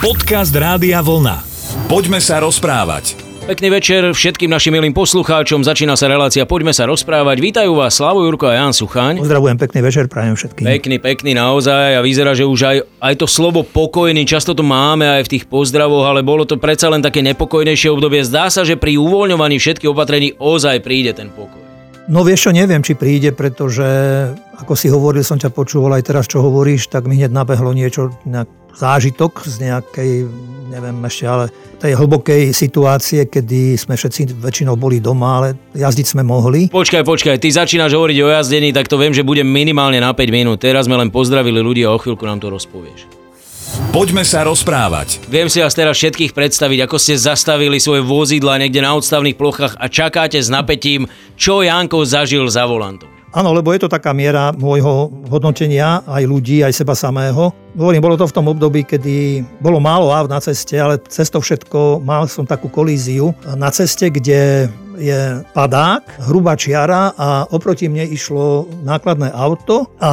Podcast Rádia Vlna. Poďme sa rozprávať. Pekný večer všetkým našim milým poslucháčom. Začína sa relácia Poďme sa rozprávať. Vítajú vás Slavo Jurko a Jan Suchaň. Pozdravujem, pekný večer, prajem všetkým. Pekný, pekný naozaj a vyzerá, že už aj, aj to slovo pokojný, často to máme aj v tých pozdravoch, ale bolo to predsa len také nepokojnejšie obdobie. Zdá sa, že pri uvoľňovaní všetkých opatrení ozaj príde ten pokoj. No vieš čo, neviem, či príde, pretože ako si hovoril, som ťa počúval aj teraz, čo hovoríš, tak mi hneď nabehlo niečo, nejak zážitok z nejakej, neviem ešte, ale tej hlbokej situácie, kedy sme všetci väčšinou boli doma, ale jazdiť sme mohli. Počkaj, počkaj, ty začínaš hovoriť o jazdení, tak to viem, že budem minimálne na 5 minút. Teraz sme len pozdravili ľudí a o chvíľku nám to rozpovieš. Poďme sa rozprávať. Viem si vás teraz všetkých predstaviť, ako ste zastavili svoje vozidla niekde na odstavných plochách a čakáte s napätím, čo Janko zažil za volantom. Áno, lebo je to taká miera môjho hodnotenia aj ľudí, aj seba samého. Hovorím, bolo to v tom období, kedy bolo málo aut na ceste, ale cez to všetko mal som takú kolíziu na ceste, kde je padák, hrubá čiara a oproti mne išlo nákladné auto a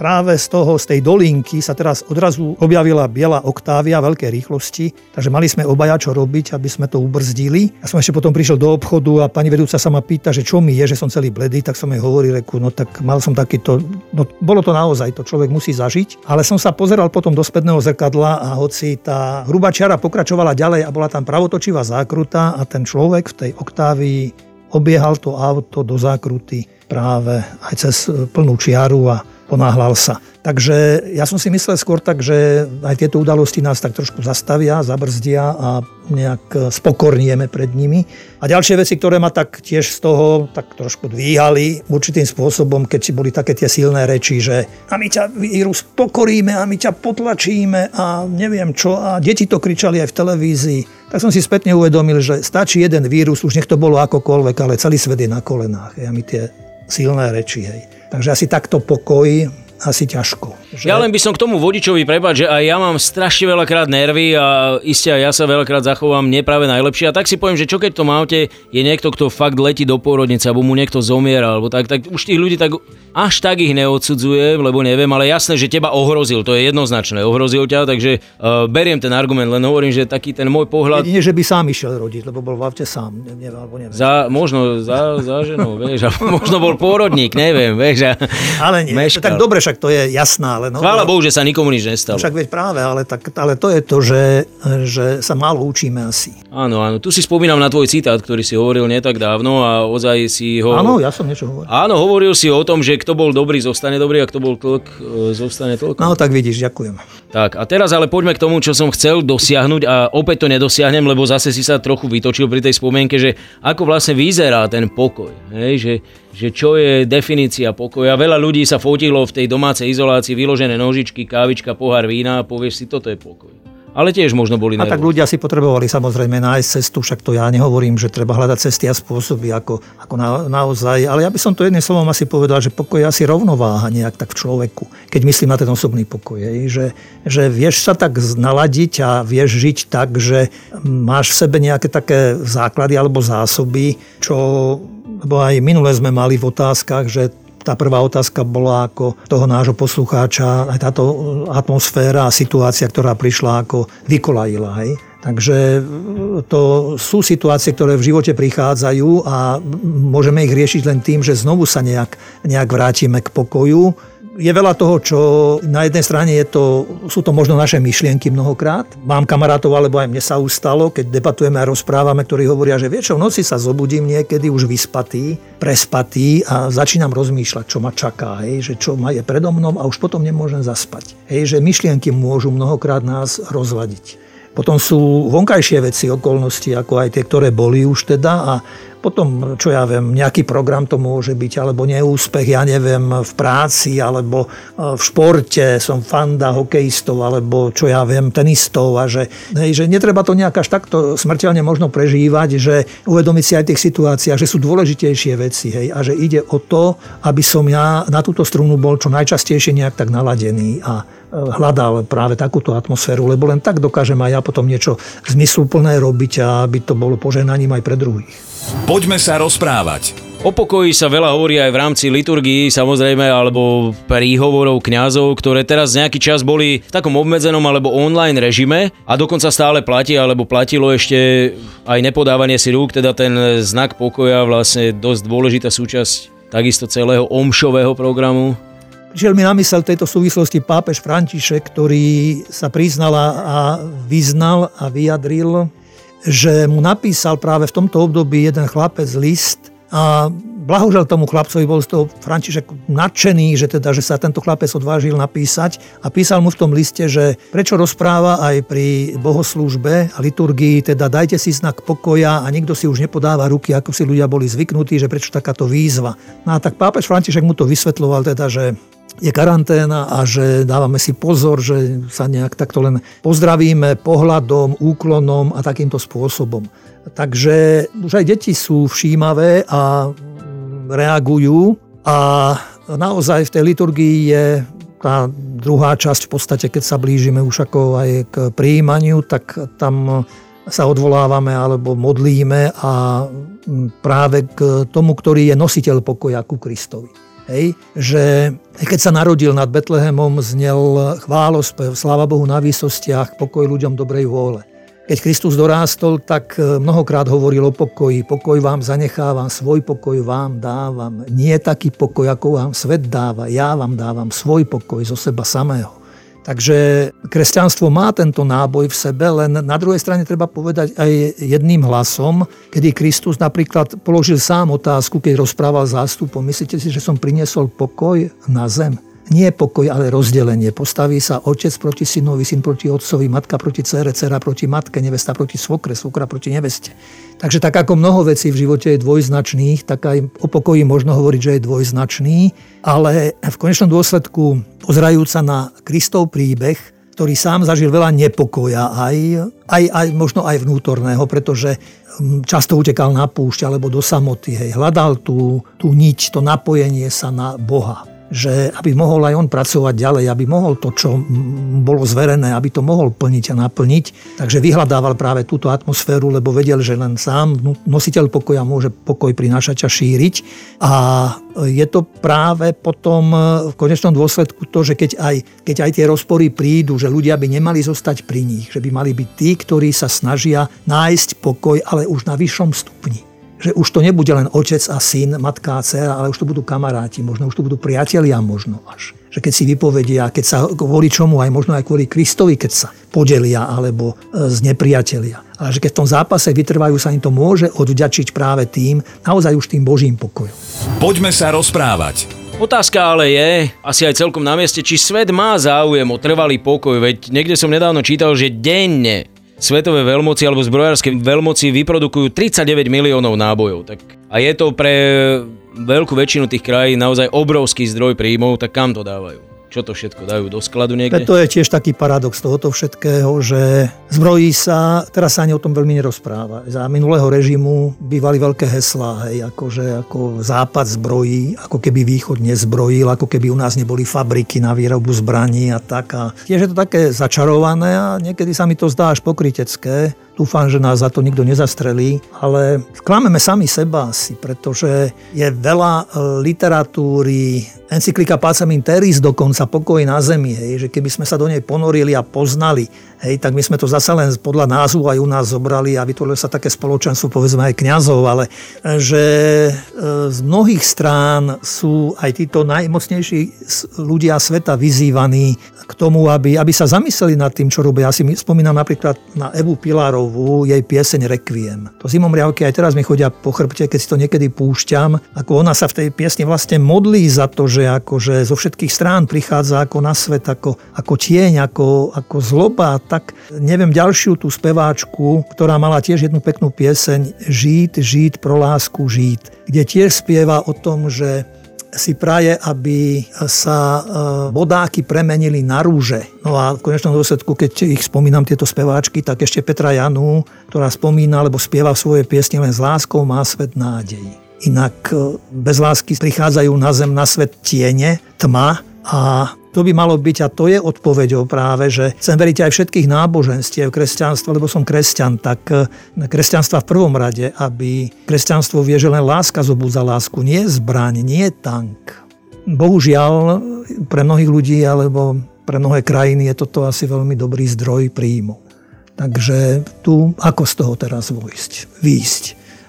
práve z toho, z tej dolinky sa teraz odrazu objavila biela oktávia veľké rýchlosti, takže mali sme obaja čo robiť, aby sme to ubrzdili. Ja som ešte potom prišiel do obchodu a pani vedúca sa ma pýta, že čo mi je, že som celý bledý, tak som jej hovoril, reku, no tak mal som takýto, no bolo to naozaj, to človek musí zažiť, ale som sa pozeral potom do spätného zrkadla a hoci tá hrubá čiara pokračovala ďalej a bola tam pravotočivá zákruta a ten človek v tej oktávii obiehal to auto do zákruty práve aj cez plnú čiaru a ponáhľal sa. Takže ja som si myslel skôr tak, že aj tieto udalosti nás tak trošku zastavia, zabrzdia a nejak spokornieme pred nimi. A ďalšie veci, ktoré ma tak tiež z toho tak trošku dvíhali určitým spôsobom, keď si boli také tie silné reči, že a my ťa vírus pokoríme a my ťa potlačíme a neviem čo. A deti to kričali aj v televízii. Tak som si spätne uvedomil, že stačí jeden vírus, už nech to bolo akokoľvek, ale celý svet je na kolenách. Ja mi tie silné reči, hej. Takže asi takto pokoj asi ťažko. Že... Ja len by som k tomu vodičovi prepať, že aj ja mám strašne veľakrát nervy a iste aj ja sa veľakrát zachovám nepráve najlepšie. A tak si poviem, že čo keď to aute je niekto, kto fakt letí do pôrodnice, alebo mu niekto zomiera, alebo tak, tak už tých ľudí tak až tak ich neodsudzujem, lebo neviem, ale jasné, že teba ohrozil, to je jednoznačné, ohrozil ťa, takže uh, beriem ten argument, len hovorím, že taký ten môj pohľad... Nie, že by sám išiel rodiť, lebo bol v aute sám, neviem, alebo neviem. Za, možno za, za ženou, vieš, možno bol pôrodník, neviem, vieš. A ale nie, meškal. tak dobre, však to je jasná. Ale no, Chvála Bohu, že sa nikomu nič nestalo. Však veď práve, ale, tak, ale to je to, že, že sa málo učíme asi. Áno, áno, tu si spomínam na tvoj citát, ktorý si hovoril nie tak dávno a ozaj si ho... Áno, ja som niečo hovoril. Áno, hovoril si o tom, že kto bol dobrý, zostane dobrý a kto bol tlk, e, zostane tlk. No tak vidíš, ďakujem. Tak a teraz ale poďme k tomu, čo som chcel dosiahnuť a opäť to nedosiahnem, lebo zase si sa trochu vytočil pri tej spomienke, že ako vlastne vyzerá ten pokoj. Hej? Že, že čo je definícia pokoja. Veľa ľudí sa fotilo v tej domácej izolácii, vyložené nožičky, kávička, pohár vína a povieš si, toto je pokoj ale tiež možno boli A tak ľudia si potrebovali samozrejme nájsť cestu, však to ja nehovorím, že treba hľadať cesty a spôsoby ako, ako na, naozaj, ale ja by som to jedným slovom asi povedal, že pokoj je asi rovnováha nejak tak v človeku, keď myslím na ten osobný pokoj, že, že vieš sa tak naladiť a vieš žiť tak, že máš v sebe nejaké také základy alebo zásoby, čo lebo aj minule sme mali v otázkach, že tá prvá otázka bola ako toho nášho poslucháča, aj táto atmosféra a situácia, ktorá prišla ako vykolajila. Hej? Takže e, to sú situácie, ktoré v živote prichádzajú a môžeme ich riešiť len tým, že znovu sa nejak, nejak vrátime k pokoju je veľa toho, čo na jednej strane je to, sú to možno naše myšlienky mnohokrát. Mám kamarátov, alebo aj mne sa ustalo, keď debatujeme a rozprávame, ktorí hovoria, že vieš v noci sa zobudím niekedy už vyspatý, prespatý a začínam rozmýšľať, čo ma čaká, hej, že čo ma je predo mnou a už potom nemôžem zaspať. Hej, že myšlienky môžu mnohokrát nás rozvadiť. Potom sú vonkajšie veci, okolnosti, ako aj tie, ktoré boli už teda a potom, čo ja viem, nejaký program to môže byť, alebo neúspech, ja neviem, v práci, alebo e, v športe, som fanda hokejistov, alebo čo ja viem, tenistov a že, hej, že netreba to nejak až takto smrteľne možno prežívať, že uvedomiť si aj tých situáciách, že sú dôležitejšie veci hej, a že ide o to, aby som ja na túto strunu bol čo najčastejšie nejak tak naladený a e, hľadal práve takúto atmosféru, lebo len tak dokážem aj ja potom niečo zmysluplné robiť a aby to bolo poženaním aj pre druhých. Poďme sa rozprávať. O pokoji sa veľa hovorí aj v rámci liturgii, samozrejme, alebo príhovorov kňazov, ktoré teraz nejaký čas boli v takom obmedzenom alebo online režime a dokonca stále platí, alebo platilo ešte aj nepodávanie si rúk, teda ten znak pokoja vlastne dosť dôležitá súčasť takisto celého omšového programu. Prišiel mi na mysel tejto súvislosti pápež František, ktorý sa priznal a vyznal a vyjadril, že mu napísal práve v tomto období jeden chlapec list, a blahožel tomu chlapcovi, bol z toho František nadšený, že, teda, že sa tento chlapec odvážil napísať a písal mu v tom liste, že prečo rozpráva aj pri bohoslúžbe a liturgii, teda dajte si znak pokoja a nikto si už nepodáva ruky, ako si ľudia boli zvyknutí, že prečo takáto výzva. No a tak pápež František mu to vysvetloval teda, že je karanténa a že dávame si pozor, že sa nejak takto len pozdravíme pohľadom, úklonom a takýmto spôsobom. Takže už aj deti sú všímavé a reagujú a naozaj v tej liturgii je tá druhá časť v podstate, keď sa blížime už ako aj k príjmaniu, tak tam sa odvolávame alebo modlíme a práve k tomu, ktorý je nositeľ pokoja ku Kristovi. Hej, že keď sa narodil nad Betlehemom, znel chválospev, sláva Bohu na výsostiach, pokoj ľuďom dobrej vôle. Keď Kristus dorástol, tak e, mnohokrát hovoril o pokoji. Pokoj vám zanechávam, svoj pokoj vám dávam. Nie taký pokoj, ako vám svet dáva. Ja vám dávam svoj pokoj zo seba samého. Takže kresťanstvo má tento náboj v sebe, len na druhej strane treba povedať aj jedným hlasom, kedy Kristus napríklad položil sám otázku, keď rozprával zástupom. Myslíte si, že som priniesol pokoj na zem? Nie pokoj, ale rozdelenie. Postaví sa otec proti synovi, syn proti otcovi, matka proti cére, cera proti matke, nevesta proti svokre, svokra proti neveste. Takže tak ako mnoho vecí v živote je dvojznačných, tak aj o pokoji možno hovoriť, že je dvojznačný, ale v konečnom dôsledku pozrajúca na Kristov príbeh, ktorý sám zažil veľa nepokoja, aj, aj, aj možno aj vnútorného, pretože hm, často utekal na púšť alebo do samoty, hej, hľadal tú, tú niť, to napojenie sa na Boha že aby mohol aj on pracovať ďalej, aby mohol to, čo bolo zverené, aby to mohol plniť a naplniť. Takže vyhľadával práve túto atmosféru, lebo vedel, že len sám nositeľ pokoja môže pokoj prinášať a šíriť. A je to práve potom v konečnom dôsledku to, že keď aj, keď aj tie rozpory prídu, že ľudia by nemali zostať pri nich, že by mali byť tí, ktorí sa snažia nájsť pokoj, ale už na vyššom stupni že už to nebude len otec a syn, matka a dcera, ale už to budú kamaráti, možno už to budú priatelia možno až. Že keď si vypovedia, keď sa kvôli čomu, aj možno aj kvôli Kristovi, keď sa podelia alebo e, z nepriatelia. Ale že keď v tom zápase vytrvajú, sa im to môže odvďačiť práve tým, naozaj už tým Božím pokojom. Poďme sa rozprávať. Otázka ale je, asi aj celkom na mieste, či svet má záujem o trvalý pokoj, veď niekde som nedávno čítal, že denne svetové veľmoci alebo zbrojárske veľmoci vyprodukujú 39 miliónov nábojov. Tak, a je to pre veľkú väčšinu tých krajín naozaj obrovský zdroj príjmov, tak kam to dávajú? Čo to všetko dajú do skladu niekde? To je tiež taký paradox tohoto všetkého, že zbrojí sa, teraz sa ani o tom veľmi nerozpráva. Za minulého režimu bývali veľké heslá, hej, akože ako západ zbrojí, ako keby východ nezbrojil, ako keby u nás neboli fabriky na výrobu zbraní a tak. A tiež je to také začarované a niekedy sa mi to zdá až pokrytecké. Dúfam, že nás za to nikto nezastrelí, ale klameme sami seba asi, pretože je veľa e, literatúry, encyklika Pacem Teris dokonca, pokoj na zemi, hej, že keby sme sa do nej ponorili a poznali, hej, tak my sme to zase len podľa názvu aj u nás zobrali a vytvorilo sa také spoločenstvo, povedzme aj kňazov, ale e, že e, z mnohých strán sú aj títo najmocnejší ľudia sveta vyzývaní k tomu, aby, aby sa zamysleli nad tým, čo robia. Ja si spomínam napríklad na Evu Pilarovú, jej pieseň Requiem. To zimom riavky aj teraz mi chodia po chrbte, keď si to niekedy púšťam, ako ona sa v tej piesni vlastne modlí za to, že akože zo všetkých strán prichádza ako na svet, ako, ako tieň, ako, ako zloba. Tak neviem ďalšiu tú speváčku, ktorá mala tiež jednu peknú pieseň Žít, žít pro lásku, žít, kde tiež spieva o tom, že si praje, aby sa e, vodáky premenili na rúže. No a v konečnom dôsledku, keď ich spomínam tieto speváčky, tak ešte Petra Janu, ktorá spomína, alebo spieva svoje piesne len s láskou, má svet nádej. Inak e, bez lásky prichádzajú na zem na svet tiene, tma a to by malo byť, a to je odpoveďou práve, že chcem veriť aj všetkých náboženstiev kresťanstva, lebo som kresťan, tak e, kresťanstva v prvom rade, aby kresťanstvo vie, že len láska zobúza lásku, nie zbraň, nie tank. Bohužiaľ, pre mnohých ľudí alebo pre mnohé krajiny je toto asi veľmi dobrý zdroj príjmu. Takže tu ako z toho teraz vojsť, výjsť.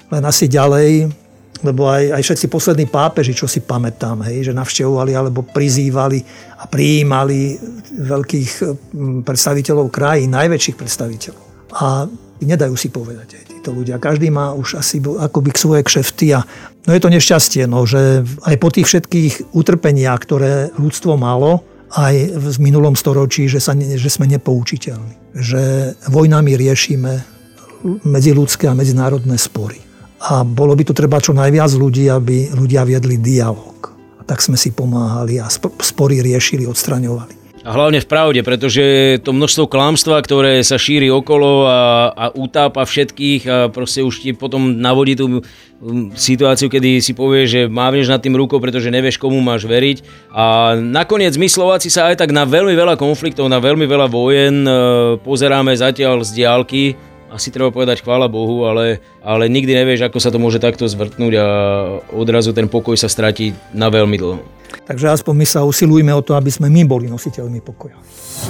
Len asi ďalej lebo aj, aj všetci poslední pápeži, čo si pamätám, hej, že navštevovali alebo prizývali a prijímali veľkých mm, predstaviteľov krajín, najväčších predstaviteľov. A nedajú si povedať aj títo ľudia. Každý má už asi akoby k svoje kšefty a no je to nešťastie, no, že aj po tých všetkých utrpeniach, ktoré ľudstvo malo, aj v minulom storočí, že, sa, že sme nepoučiteľní. Že vojnami riešime medziludské a medzinárodné spory a bolo by tu treba čo najviac ľudí, aby ľudia viedli dialog. A tak sme si pomáhali a spory riešili, odstraňovali. A hlavne v pravde, pretože to množstvo klamstva, ktoré sa šíri okolo a, a utápa všetkých a proste už ti potom navodí tú situáciu, kedy si povie, že mávneš nad tým rukou, pretože nevieš, komu máš veriť. A nakoniec my Slováci sa aj tak na veľmi veľa konfliktov, na veľmi veľa vojen e, pozeráme zatiaľ z diálky asi treba povedať chvála Bohu, ale, ale nikdy nevieš, ako sa to môže takto zvrtnúť a odrazu ten pokoj sa stratí na veľmi dlho. Takže aspoň my sa usilujme o to, aby sme my boli nositeľmi pokoja.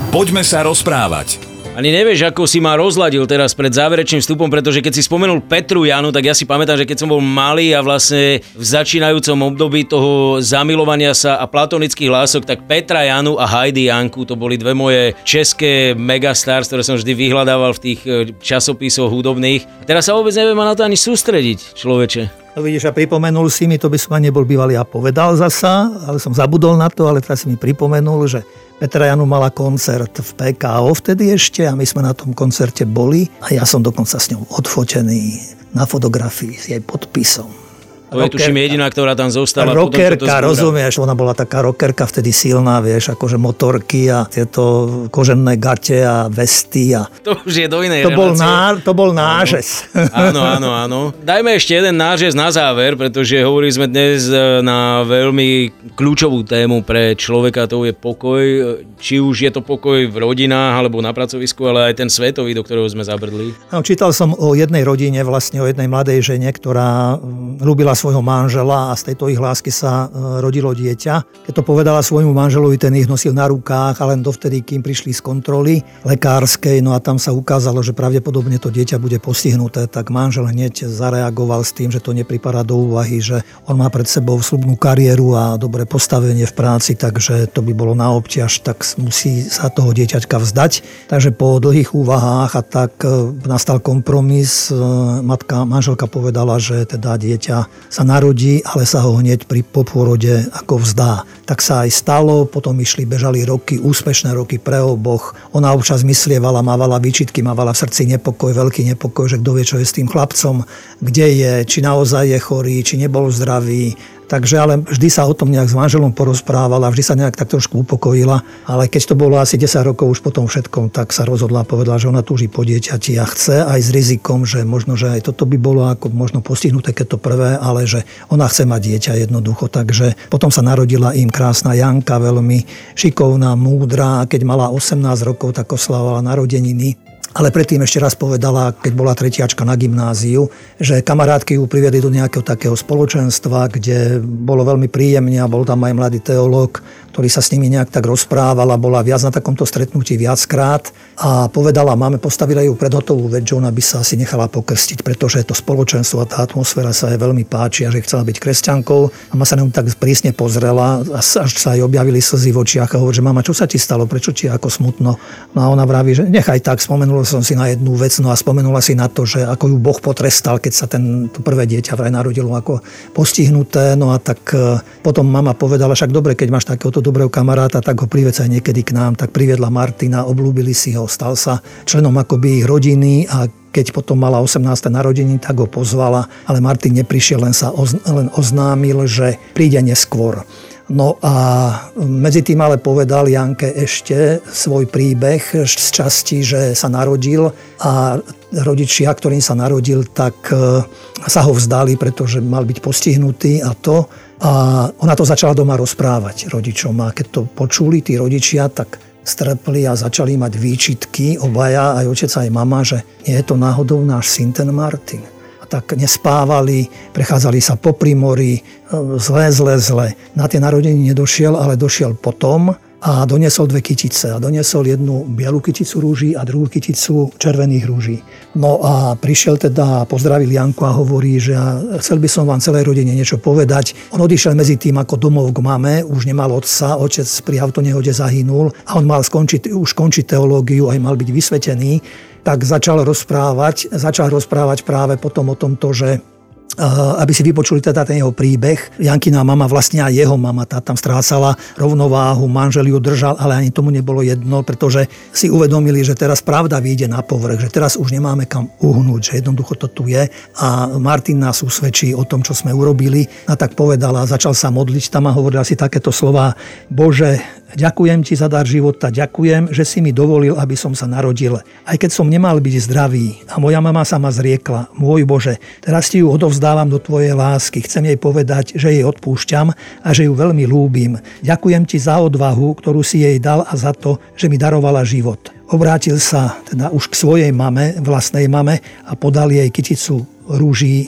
Poďme sa rozprávať. Ani nevieš, ako si ma rozladil teraz pred záverečným vstupom, pretože keď si spomenul Petru Janu, tak ja si pamätám, že keď som bol malý a vlastne v začínajúcom období toho zamilovania sa a platonických lások, tak Petra Janu a Heidi Janku, to boli dve moje české megastars, ktoré som vždy vyhľadával v tých e, časopisoch hudobných. A teraz sa vôbec neviem na to ani sústrediť, človeče. No vidíš, a pripomenul si mi, to by som ani nebol bývalý a povedal zasa, ale som zabudol na to, ale teraz si mi pripomenul, že Petra Janu mala koncert v PKO vtedy ešte a my sme na tom koncerte boli a ja som dokonca s ňou odfotený na fotografii s jej podpisom. To je tuším jediná, ktorá tam zostala. Rockerka, potom, rozumieš, ona bola taká rockerka vtedy silná, vieš, akože motorky a tieto kožené gate a vesty. A... To už je do inej to bol, ná, to bol nážez. Áno, áno, áno. Dajme ešte jeden nážez na záver, pretože hovorili sme dnes e, na veľmi kľúčovú tému pre človeka, to je pokoj. Či už je to pokoj v rodinách alebo na pracovisku, ale aj ten svetový, do ktorého sme zabrdli. No, čítal som o jednej rodine, vlastne o jednej mladej žene, ktorá ľúbila svojho manžela a z tejto ich lásky sa e, rodilo dieťa. Keď to povedala svojmu manželovi, ten ich nosil na rukách a len dovtedy, kým prišli z kontroly lekárskej, no a tam sa ukázalo, že pravdepodobne to dieťa bude postihnuté, tak manžel hneď zareagoval s tým, že to nepripadá do úvahy, že on má pred sebou slubnú kariéru a dobré postavenie v práci, takže to by bolo na obťaž, tak musí sa toho dieťaťka vzdať. Takže po dlhých úvahách a tak e, nastal kompromis. E, matka, manželka povedala, že teda dieťa sa narodí, ale sa ho hneď pri popôrode ako vzdá. Tak sa aj stalo, potom išli, bežali roky, úspešné roky pre oboch. Ona občas myslievala, mávala výčitky, mávala v srdci nepokoj, veľký nepokoj, že kto vie, čo je s tým chlapcom, kde je, či naozaj je chorý, či nebol zdravý, Takže ale vždy sa o tom nejak s manželom porozprávala, vždy sa nejak tak trošku upokojila, ale keď to bolo asi 10 rokov už po tom všetkom, tak sa rozhodla a povedala, že ona túži po dieťati a chce aj s rizikom, že možno, že aj toto by bolo ako možno postihnuté, keď to prvé, ale že ona chce mať dieťa jednoducho. Takže potom sa narodila im krásna Janka, veľmi šikovná, múdra a keď mala 18 rokov, tak oslavovala narodeniny ale predtým ešte raz povedala, keď bola tretiačka na gymnáziu, že kamarátky ju priviedli do nejakého takého spoločenstva, kde bolo veľmi príjemne a bol tam aj mladý teológ, ktorý sa s nimi nejak tak rozprával a bola viac na takomto stretnutí viackrát a povedala, máme postavili ju pred hotovú vec, že ona by sa asi nechala pokrstiť, pretože to spoločenstvo a tá atmosféra sa jej veľmi páči a že chcela byť kresťankou. A ma sa na tak prísne pozrela až sa jej objavili slzy v očiach a hovorí, že mama, čo sa ti stalo, prečo ti je ako smutno? No a ona vraví, že nechaj tak, spomenula som si na jednu vec, no a spomenula si na to, že ako ju Boh potrestal, keď sa ten, to prvé dieťa vraj narodilo ako postihnuté, no a tak e, potom mama povedala, však dobre, keď máš takéhoto dobrého kamaráta, tak ho prived aj niekedy k nám. Tak priviedla Martina, oblúbili si ho, stal sa členom akoby ich rodiny a keď potom mala 18. narodení, tak ho pozvala, ale Martin neprišiel, len sa len oznámil, že príde neskôr. No a medzi tým ale povedal Janke ešte svoj príbeh z časti, že sa narodil a rodičia, ktorým sa narodil, tak e, sa ho vzdali, pretože mal byť postihnutý a to A ona to začala doma rozprávať rodičom a keď to počuli tí rodičia, tak strpli a začali mať výčitky obaja, aj otec, aj mama, že nie je to náhodou náš syn ten Martin. A tak nespávali, prechádzali sa po primori, e, zle, zle, zle. Na tie narodeniny nedošiel, ale došiel potom, a doniesol dve kytice. A doniesol jednu bielu kyticu rúží a druhú kyticu červených rúží. No a prišiel teda, pozdravil Janku a hovorí, že chcel by som vám celej rodine niečo povedať. On odišiel medzi tým ako domov k mame, už nemal otca, otec pri autonehode zahynul a on mal skončiť, už končiť teológiu, aj mal byť vysvetený tak začal rozprávať, začal rozprávať práve potom o tomto, že aby si vypočuli teda ten jeho príbeh. Jankina mama, vlastne aj jeho mama, tá tam strácala rovnováhu, manžel ju držal, ale ani tomu nebolo jedno, pretože si uvedomili, že teraz pravda vyjde na povrch, že teraz už nemáme kam uhnúť, že jednoducho to tu je a Martin nás usvedčí o tom, čo sme urobili. A tak povedala, začal sa modliť tam a hovorila si takéto slova, Bože, Ďakujem ti za dar života, ďakujem, že si mi dovolil, aby som sa narodil. Aj keď som nemal byť zdravý a moja mama sa ma zriekla, môj Bože, teraz ti ju odovzdávam do tvojej lásky. Chcem jej povedať, že jej odpúšťam a že ju veľmi lúbim. Ďakujem ti za odvahu, ktorú si jej dal a za to, že mi darovala život. Obrátil sa teda už k svojej mame, vlastnej mame a podal jej kyticu rúží e,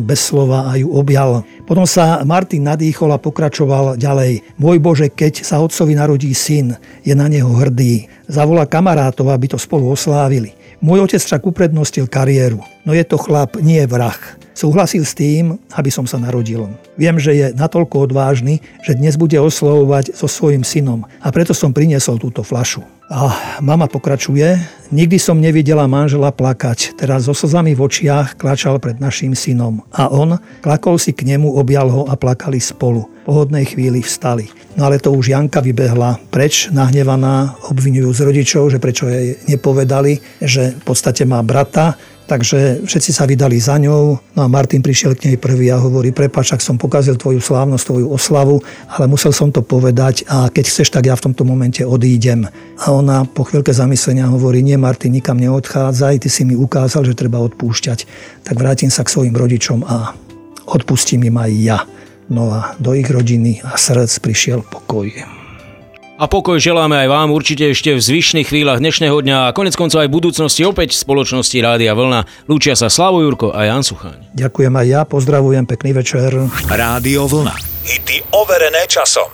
bez slova a ju objal. Potom sa Martin nadýchol a pokračoval ďalej. Môj Bože, keď sa otcovi narodí syn, je na neho hrdý. Zavolá kamarátov, aby to spolu oslávili. Môj otec však uprednostil kariéru. No je to chlap, nie vrah. Súhlasil s tým, aby som sa narodil. Viem, že je natoľko odvážny, že dnes bude oslovovať so svojím synom a preto som priniesol túto flašu. A mama pokračuje, nikdy som nevidela manžela plakať, teraz so slzami v očiach klačal pred našim synom. A on klakol si k nemu, objal ho a plakali spolu. Po hodnej chvíli vstali. No ale to už Janka vybehla preč, nahnevaná, obvinujú z rodičov, že prečo jej nepovedali, že v podstate má brata, Takže všetci sa vydali za ňou, no a Martin prišiel k nej prvý a hovorí, prepač, ak som pokazil tvoju slávnosť, tvoju oslavu, ale musel som to povedať a keď chceš, tak ja v tomto momente odídem. A ona po chvíľke zamyslenia hovorí, nie Martin, nikam neodchádzaj, ty si mi ukázal, že treba odpúšťať, tak vrátim sa k svojim rodičom a odpustím im aj ja. No a do ich rodiny a srdc prišiel pokoj. A pokoj želáme aj vám určite ešte v zvyšných chvíľach dnešného dňa a konec koncov aj v budúcnosti opäť v spoločnosti Rádia Vlna. Lúčia sa Slavo Jurko a Jan Suchaň. Ďakujem aj ja, pozdravujem, pekný večer. Rádio Vlna. Hity overené časom.